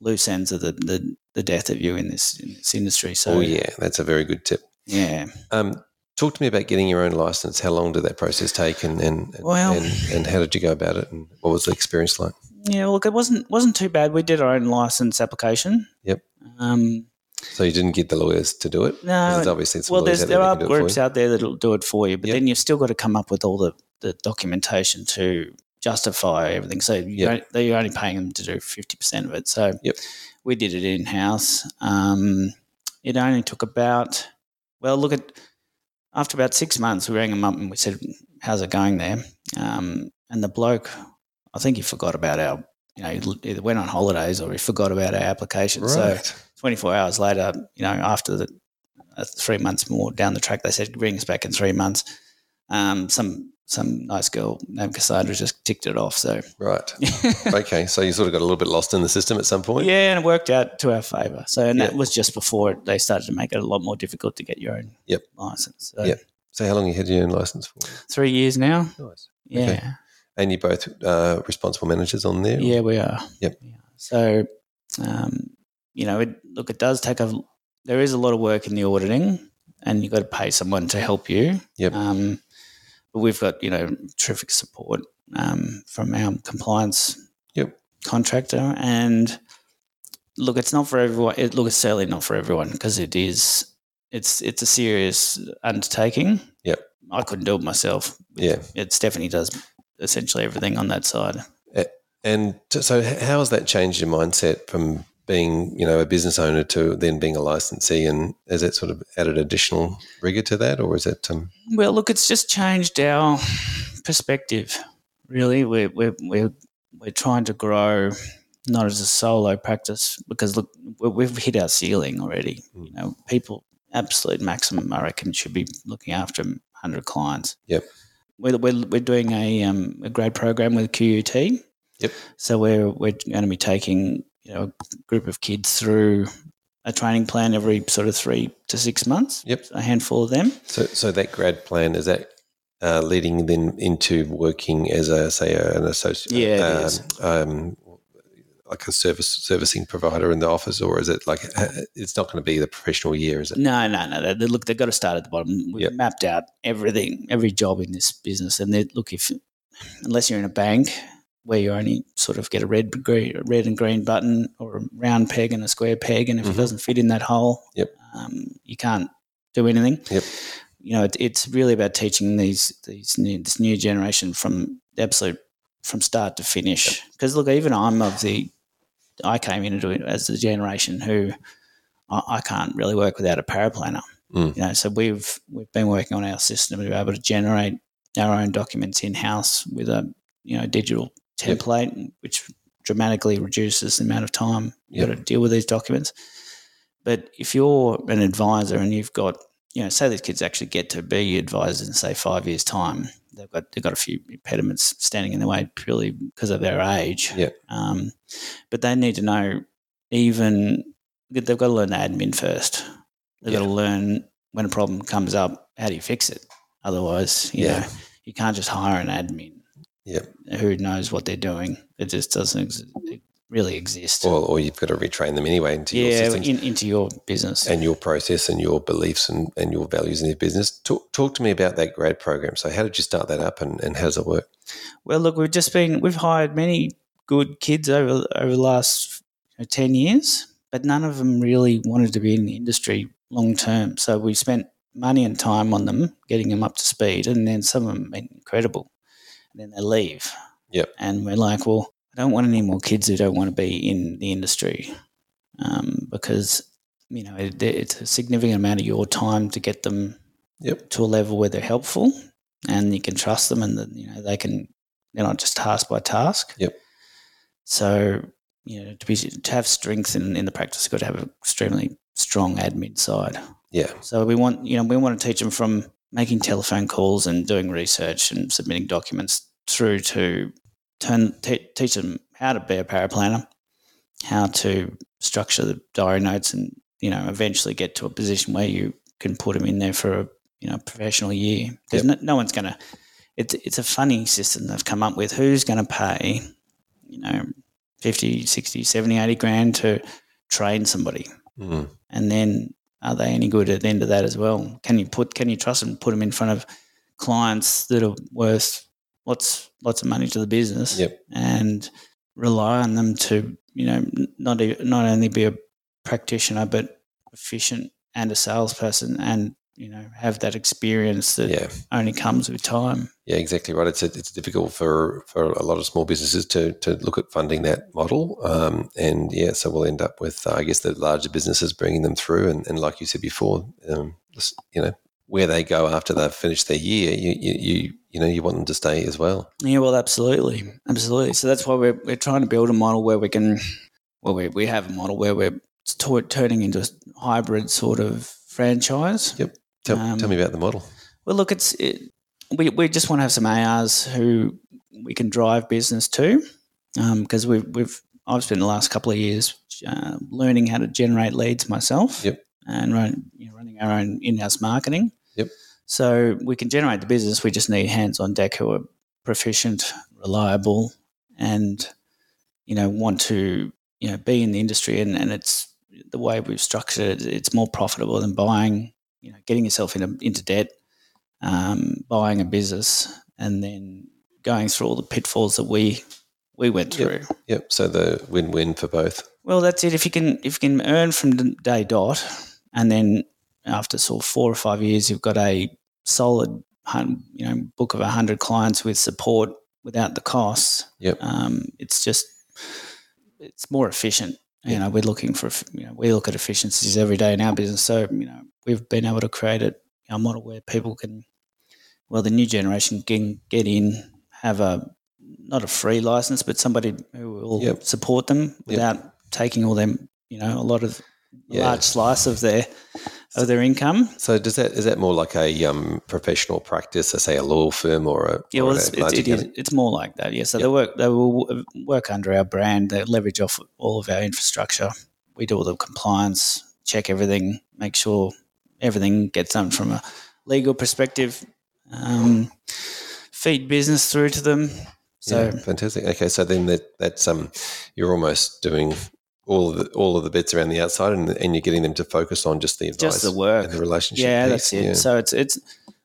Loose ends are the, the, the death of you in this in this industry. So
oh yeah, that's a very good tip.
yeah.
Um, talk to me about getting your own license. How long did that process take, and and
Well-
and, and how did you go about it, and what was the experience like?
Yeah, look, it wasn't wasn't too bad. We did our own license application.
Yep.
Um,
So you didn't get the lawyers to do it?
no,
obviously
well, there's, there are
can do it for
groups out there that'll do it for you, but
Yep.
then you've still got to come up with all the, the documentation to justify everything. So you
Yep.
they're only paying them to do fifty percent of it. So
Yep.
we did it in house. Um, it only took about well, look at after about six months, we rang him up and we said, "How's it going there?" Um, and the bloke, I think he forgot about our. You know, he either went on holidays or he forgot about our application. So 24 hours later, you know, after the uh, three months more down the track, they said, bring us back in three months. Um, some some nice girl named Cassandra just ticked it off. So
Right. okay. So you sort of got a little bit lost in the system at some point.
yeah, and it worked out to our favour. So and that was just before they started to make it a lot more difficult to get your own
Yep.
license. So
Yep. So how long you had your own license for?
three years now.
Nice.
Yeah.
Okay. And you're both uh, responsible managers on there.
Yeah, we are.
Yep.
Yeah. So, um, you know, it, look, it does take a. There is a lot of work in the auditing, and you've got to pay someone to help you.
Yep.
Um, but we've got you know terrific support um, from our compliance.
Yep.
Contractor and look, it's not for everyone. It, look, it's certainly not for everyone because it is. It's it's a serious undertaking.
Yep.
I couldn't do it myself.
Yeah.
It Stephanie does essentially everything on that side.
And so, how has that changed your mindset from being, you know, a business owner to then being a licensee? And has that sort of added additional rigor to that, or is it? Um,
Well, look, it's just changed our perspective. Really, we're we're we're, we're trying to grow not as a solo practice because look, we- we've hit our ceiling already.
Mm.
You know, people absolute maximum, I reckon, should be looking after hundred clients.
Yep.
We're, we're, we're doing a um, a grad program with QUT.
Yep.
So we're we're going to be taking you know a group of kids through a training plan every sort of three to six months.
Yep.
A handful of them.
so, so that grad plan is that uh, leading them into working as a say an associate,
Yeah,
um, um, like a service servicing provider in the office, or is it like uh, it's not going to be the professional year? Is it?
No, no, no. They, look, they've got to start at the bottom. We've
Yep.
mapped out everything, every job in this business, and they, look, if unless you're in a bank where you only sort of get a red, green, red and green button or a round peg and a square peg, and if
Mhm.
it doesn't fit in that hole,
Yep.
um, you can't do anything.
Yep.
You know, it, it's really about teaching these these new, this new generation from the absolute from start to finish. Because look, even I'm of the I came into it as the generation who I, I can't really work without a paraplanner.
Mm.
You know, so we've we've been working on our system to be able to generate our own documents in house with a you know digital
Yep.
template, which dramatically reduces the amount of time you
Yep.
got to deal with these documents. But if you're an advisor and you've got you know, say these kids actually get to be advisors in say five years' time, they've got they've got a few impediments standing in their way purely because of their age.
Yeah.
Um, but they need to know even they've got to learn admin first. They've got to learn when a problem comes up, how do you fix it? Otherwise, you
Yeah.
know, you can't just hire an admin
Yep.
who knows what they're doing. It just doesn't ex- really exist.
Or, or you've got to retrain them anyway into your
yeah,
systems.
in, into your business.
and your process and your beliefs and, and your values in your business. Talk, talk to me about that grad program. So, how did you start that up and, and how does it work?
Well, look, we've just been we've hired many good kids over over the last you know, ten years, but none of them really wanted to be in the industry long term. So we spent money and time on them, getting them up to speed, and then some of them have been incredible, and then they leave.
Yep.
And we're like, well, I don't want any more kids who don't want to be in the industry, um, because you know it, it's a significant amount of your time to get them
Yep.
to a level where they're helpful and you can trust them and that you know they can they're not just task by task.
Yep.
So you know to be to have strength in, in the practice, you've got to have an extremely strong admin side.
Yeah.
So we want you know we want to teach them from making telephone calls and doing research and submitting documents through to turn te- teach them how to be a paraplanner, how to structure the diary notes, and you know eventually get to a position where you can put them in there for a you know professional year. There's no, no one's going to. It's it's a funny system they've come up with. Who's going to pay, you know, 50, 60, 70, 80 grand to train somebody?
Mm.
and then are they any good at the end of that as well? Can you put can you trust them? Put them in front of clients that are worth lots lots of money to the business,
Yep.
and rely on them to you know not not only be a practitioner but efficient and a salesperson, and you know have that experience that
Yeah.
only comes with time.
Yeah, exactly right. It's it's difficult for, for a lot of small businesses to, to look at funding that model, um, and yeah, so we'll end up with uh, I guess the larger businesses bringing them through, and, and like you said before, um, just, you know where they go after they've finished their year, you, you you you know you want them to stay as well.
Yeah, well, absolutely, absolutely. So that's why we're we're trying to build a model where we can, well, we we have a model where we're t- turning into a hybrid sort of franchise.
Yep. Tell,
Um,
tell me about the model.
Well, look, it's it, we, we just want to have some ARs who we can drive business to because um, we've, we've I've spent the last couple of years uh, learning how to generate leads myself
Yep.
and run, you know, running our own in-house marketing.
Yep.
So we can generate the business. We just need hands on deck who are proficient, reliable, and you know want to you know be in the industry. And, and it's the way we've structured it. It's more profitable than buying. You know, getting yourself into into debt, um, buying a business, and then going through all the pitfalls that we we went through.
Yep. Yep. So the win-win for both.
Well, that's it. If you can if you can earn from the day dot, and then after sort of four or five years, you've got a solid you know book of hundred clients with support without the costs.
Yep.
Um, it's just it's more efficient. You know, we're looking for you know we look at efficiencies every day in our business. So you know we've been able to create a, a model where people can, well, the new generation can get in, have a not a free license, but somebody who will
Yep.
support them without taking all them, you know, a lot of
Yeah.
large slice of their of their income.
So does that is that more like a um, professional practice, say a law firm or a
Yeah, well, it's, it is, it's more like that. Yeah, so
Yep.
they work they will work under our brand. They leverage off all of our infrastructure. We do all the compliance, check everything, make sure everything gets done from a legal perspective. Um, feed business through to them. So
yeah, fantastic. Okay, so then that that's um, you're almost doing all of the all of the bits around the outside, and, and you're getting them to focus on just the advice
just the work.
and the relationship.
Yeah,
piece.
that's it.
Yeah.
So it's it's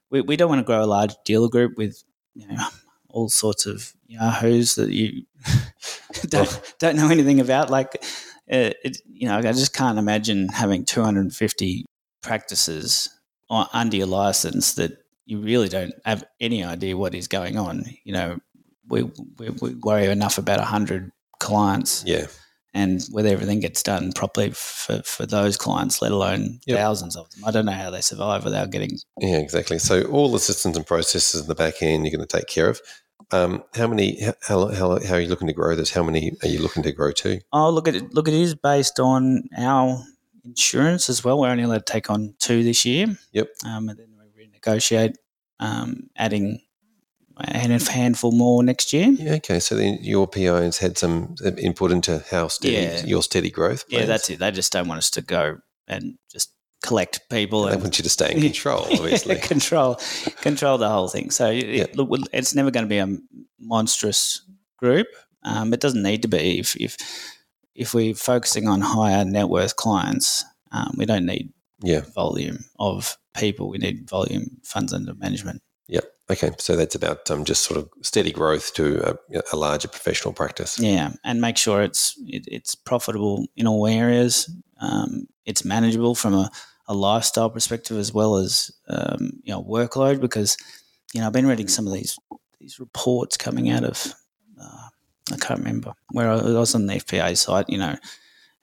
we, we don't want to grow a large dealer group with you know all sorts of yahoos that you don't don't know anything about. Like uh, it, you know, I just can't imagine having 250 practices on, under your license that you really don't have any idea what is going on. You know, we we, we worry enough about hundred clients
yeah,
and whether everything gets done properly for, for those clients, let alone
Yep.
thousands of them. I don't know how they survive without getting.
yeah, exactly. So all the systems and processes in the back end you're going to take care of. Um, how many? How, how, how are you looking to grow this? How many are you looking to grow to?
Oh, look at it. Look, it is based on our insurance as well. We're only allowed to take on two this year.
Yep.
Um, and then we renegotiate, um, adding a handful more next year.
Yeah, okay. So then your PI has had some input into how steady
Yeah.
your steady growth.
Yeah, that's it. They just don't want us to go and just collect people
They
and
want you to stay in control, obviously.
control control the whole thing. So it-
Yeah.
look, it's never going to be a monstrous group. Um, it doesn't need to be. If if if we're focusing on higher net worth clients, um, we don't need
yeah.
volume of people. We need volume funds under management.
Okay. So that's about um, just sort of steady growth to a, a larger professional practice.
Yeah, and make sure it's it, it's profitable in all areas. Um, it's manageable from a, a lifestyle perspective as well as um, you know workload because you know I've been reading some of these these reports coming out of uh, I can't remember where I was on the FPA site. You know,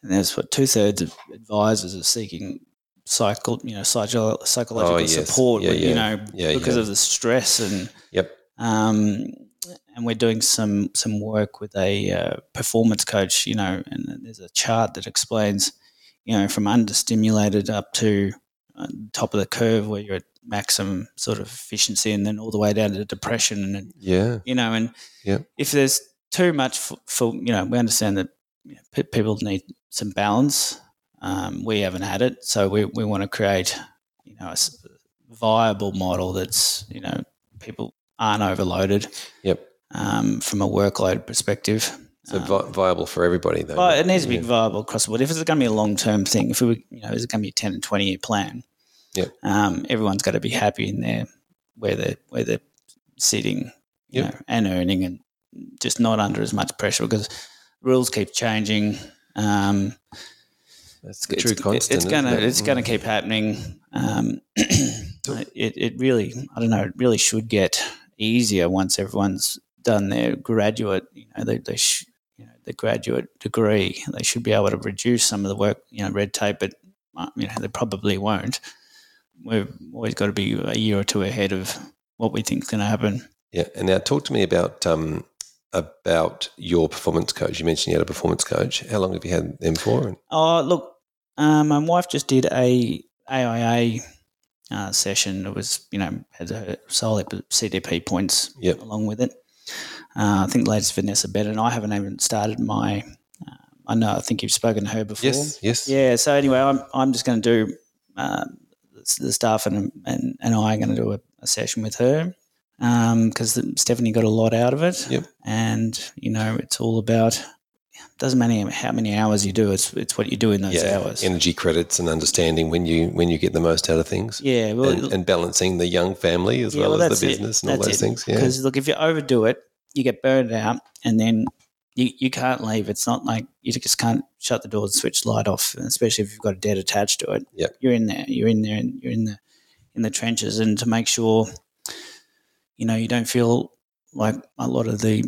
and there's what two thirds of advisors are seeking psycho you know psycho, psychological
Oh, yes.
support.
Yeah, yeah.
You know
Yeah,
because of the stress and
Yep.
um, and we're doing some some work with a uh, performance coach, you know, and there's a chart that explains, you know, from understimulated up to uh, top of the curve where you're at maximum sort of efficiency, and then all the way down to depression, and
Yeah.
you know, and
Yeah.
if there's too much for, for you know, we understand that you know, pe- people need some balance. Um, we haven't had it, so we we want to create, you know, a viable model that's you know people aren't overloaded
Yep.
um, from a workload perspective.
So
Um,
vi- viable for everybody, though.
but it needs to be
Yeah.
viable across the board. If it's going to be a long term thing, if we, were- you know, is it going to be a ten and twenty year plan?
Yep.
Um, everyone's got to be happy in there where they are where they're sitting, you
Yep.
know, and earning, and just not under as much pressure because rules keep changing. Um,
That's
it's,
true constant.
It's gonna
it?
it's gonna keep happening. Um, it it really I don't know. It really should get easier once everyone's done their graduate. You know, they they sh- you know the graduate degree. They should be able to reduce some of the work. You know, red tape, but uh, you know they probably won't. We've always got to be a year or two ahead of what we think is going to happen.
Yeah. And now talk to me about um, about your performance coach. You mentioned you had a performance coach. How long have you had them for? And,
Oh, look, um, my wife just did a AIA uh, session. It was you know had her solid CDP points
Yep.
along with it. Uh, I think the latest Vanessa Bennett. I haven't even started my. Uh, I know. I think you've spoken to her before.
Yes, yes.
Yeah. So anyway, I'm I'm just going to do um, the staff and and and I are going to do a, a session with her because Stephanie got a lot out of it.
Yep.
And you know, it's all about. Doesn't matter how many hours you do. It's it's what you do in those
yeah,
hours.
energy credits and understanding when you when you get the most out of things.
yeah. Well,
and, and balancing the young family as
Yeah,
well,
well,
as
that's
the
it.
business and all those
it.
things. Yeah,
Because look, if you overdo it, you get burned out, and then you, you can't leave. It's not like you just can't shut the door and switch light off, especially if you've got a debt attached to it.
Yep.
you're in there. You're in there, and you're in the in the trenches, and to make sure, you know, you don't feel like a lot of the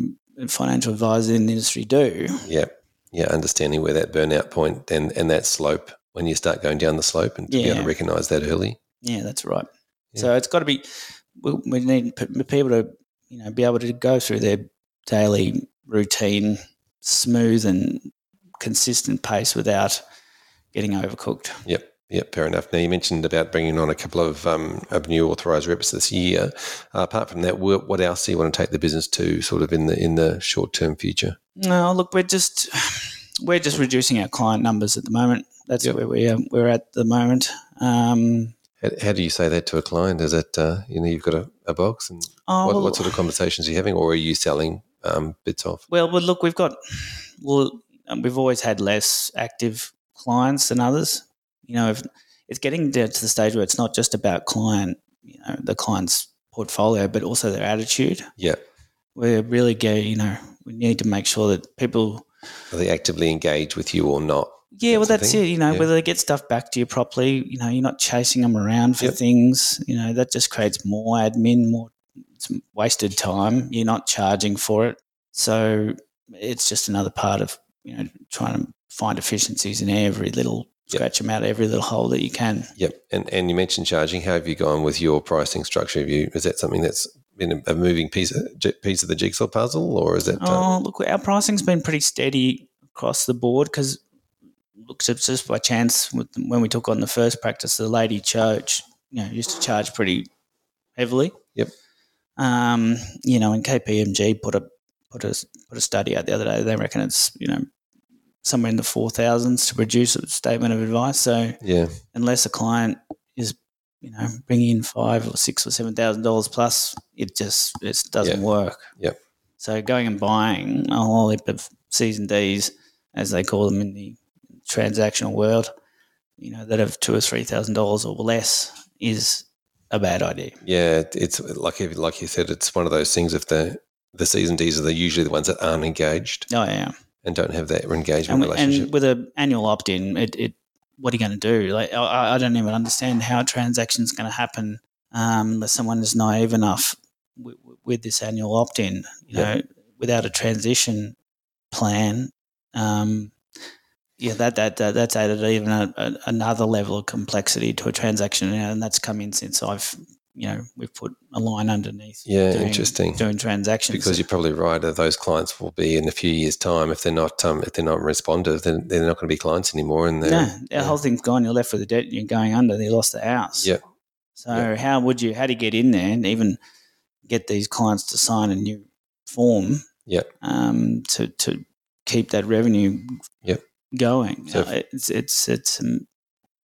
financial advisors in the industry do.
yeah, yeah. Understanding where that burnout point and and that slope when you start going down the slope and to be able to recognise that early.
Yeah, that's right.
Yeah.
So it's got to be. We, we need people to, you know, be able to go through their daily routine, smooth and consistent pace without getting overcooked.
Yep. Yep, fair enough. Now you mentioned about bringing on a couple of, um, of new authorised reps this year. Uh, apart from that, what else do you want to take the business to, sort of in the in the short term future?
No, look, we're just we're just reducing our client numbers at the moment. That's
Yep.
where we are, we're at the moment. Um,
How, how do you say that to a client? Is it uh, you know you've got a, a box and
oh,
what,
well,
what sort of conversations are you having, or are you selling um, bits off?
Well, look, we've got well, we've always had less active clients than others. You know, if it's getting to the stage where it's not just about client, you know, the client's portfolio, but also their attitude.
Yeah.
We're really getting, you know, we need to make sure that people.
Are they actively engaged with you or not?
Yeah, well,
That's the
that's it. You know,
yeah.
whether they get stuff back to you properly. You know, you're not chasing them around for
Yep.
things. You know, that just creates more admin, more it's wasted time. You're not charging for it, so it's just another part of you know trying to find efficiencies in every little. Scratch them out every little hole that you can.
Yep. And and you mentioned charging. How have you gone with your pricing structure? Have you is that something that's been a, moving piece of, piece of the jigsaw puzzle, or is it? Uh,
Oh, look, our pricing's been pretty steady across the board because, look, just by chance with, when we took on the first practice, the lady church, you know, used to charge pretty heavily.
Yep.
Um, you know, and KPMG put a put a put a study out the other day. They reckon it's you know somewhere in the four thousands to produce a statement of advice. So
yeah.
unless a client is you know bringing in five or six or seven thousand dollars plus, it just it doesn't
Yeah.
work.
Yep.
So going and buying a whole heap of C's and D's, as they call them in the transactional world, you know, that have two or three thousand dollars or less is a bad idea.
Yeah, it's like like you said, it's one of those things. If the the C's and D's are the, usually the ones that aren't engaged
Oh yeah,
and don't have that engagement
and,
relationship.
and with an annual opt-in, it, it what are you going to do? Like I, I don't even understand how a transaction's going to happen um, unless someone is naive enough with, with this annual opt-in. You
Yeah.
know, without a transition plan. Um, yeah, that, that that that's added even a, a, another level of complexity to a transaction, and that's come in since I've you know we've put a line underneath.
yeah,
doing,
interesting.
doing transactions
Because you're probably right. uh, Those clients will be in a few years' time if they're not um, if they're not responsive, then they're not going to be clients anymore. And
No, the
yeah.
whole thing's gone. You're left with a debt. You're going under. They lost the house.
Yeah.
So
Yeah.
how would you? How do you get in there and even get these clients to sign a new form?
Yeah.
Um, to to keep that revenue.
Yep.
Going.
So
Uh, it's it's it's um,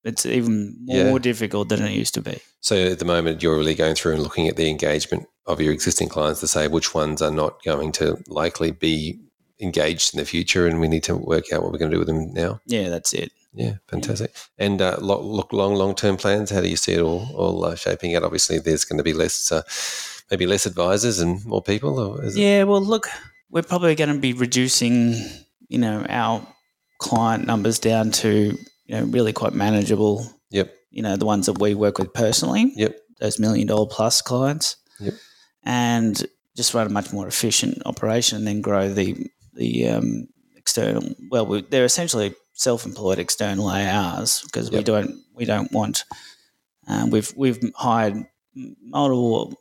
it's even more
Yeah.
difficult than it used to be.
So at the moment, you're really going through and looking at the engagement of your existing clients to say which ones are not going to likely be engaged in the future, and we need to work out what we're going to do with them now.
Yeah, that's it.
Yeah, fantastic. And uh, lo- look, long, long term plans. How do you see it all, all uh, shaping out? Obviously, there's going to be less, uh, maybe less advisors and more people. Or is it?
Yeah, well, look, we're probably going to be reducing, you know, our client numbers down to, you know, really quite manageable.
Yep.
You know, the ones that we work with personally.
Yep.
Those million dollar plus clients.
Yep.
And just run a much more efficient operation, and then grow the the um, external. Well, we, they're essentially self-employed external ARs because we don't we don't want. Um, we've we've hired multiple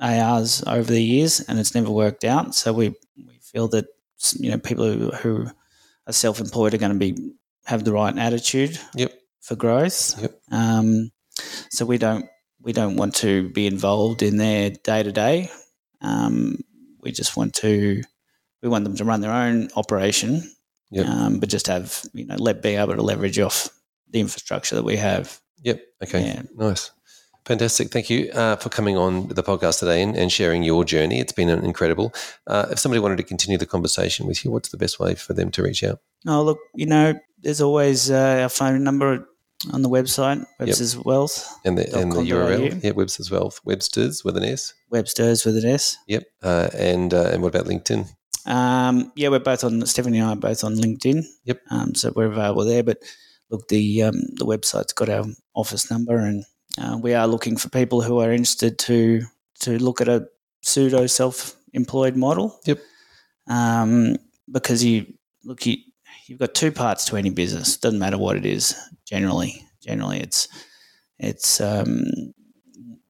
ARs over the years, and it's never worked out. So we we feel that you know people who, who are self-employed are going to be have the right attitude
Yep.
for growth.
Yep.
Um, so we don't we don't want to be involved in their day to day. We just want to we want them to run their own operation,
Yep.
um, but just have you know let be able to leverage off the infrastructure that we have.
Yep. Okay.
Yeah.
Nice. Fantastic. Thank you uh, for coming on the podcast today and, and sharing your journey. It's been incredible. Uh, if somebody wanted to continue the conversation with you, what's the best way for them to reach out?
Oh, look, you know, there's always uh, our phone number on the website, Webster's Wealth,
And the, and the URL? Yeah, Webster's Wealth. Webster's with an S.
Webster's with an S.
Yep. Uh, and uh, and what about LinkedIn?
Um, yeah, we're both on, Stephanie and I are both on LinkedIn.
Yep.
Um, so we're available there. But look, the, um, the website's got our office number and uh, we are looking for people who are interested to, to look at a pseudo self employed model.
Yep.
Um, because you, look, you, you've got two parts to any business. Doesn't matter what it is. Generally, generally, it's it's um,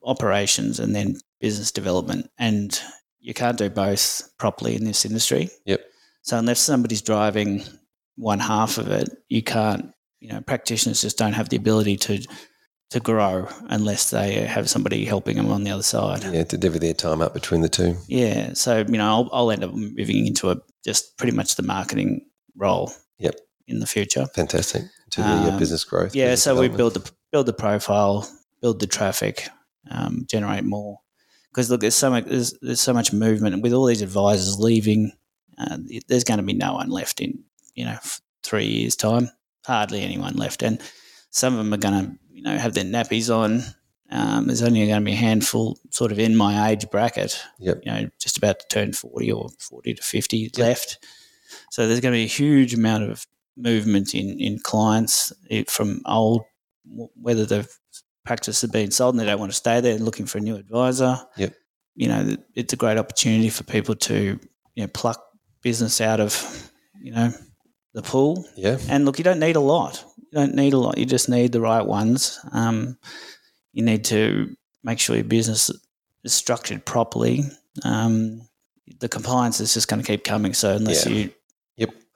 operations and then business development, and you can't do both properly in this industry.
Yep.
So unless somebody's driving one half of it, you can't. You know, practitioners just don't have the ability to to grow unless they have somebody helping them on the other side.
Yeah, to divvy their time up between the two.
Yeah, so you know, I'll, I'll end up moving into a just pretty much the marketing role.
Yep.
In the future.
Fantastic. To the
Um,
business growth.
Yeah,
business
so we build the build the profile, build the traffic, um, generate more. Because look, there's so much there's, there's so much movement, and with all these advisors leaving, uh, there's going to be no one left in you know f- three years' time. Hardly anyone left, and some of them are going to you know have their nappies on. Um, there's only going to be a handful, sort of in my age bracket.
Yep.
You know, just about to turn forty or forty to fifty left. So there's going to be a huge amount of movement in in clients eh, from old, whether the practice has been sold and they don't want to stay there, and looking for a new advisor.
Yep.
You know, it's a great opportunity for people to you know pluck business out of you know the pool.
Yeah.
And look, you don't need a lot. You don't need a lot. You just need the right ones. Um, you need to make sure your business is structured properly. Um, the compliance is just going to keep coming. So unless
Yeah.
you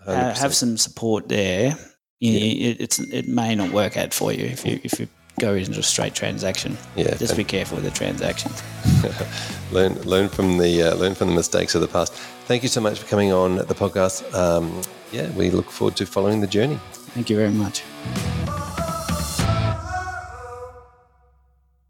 100%.
have some support there, you, it, it's it may not work out for you if you if you go into a straight transaction.
yeah.
Just be careful with the transactions.
learn learn from the uh, learn from the mistakes of the past. Thank you so much for coming on the podcast. Um, yeah, we look forward to following the journey.
Thank you very much.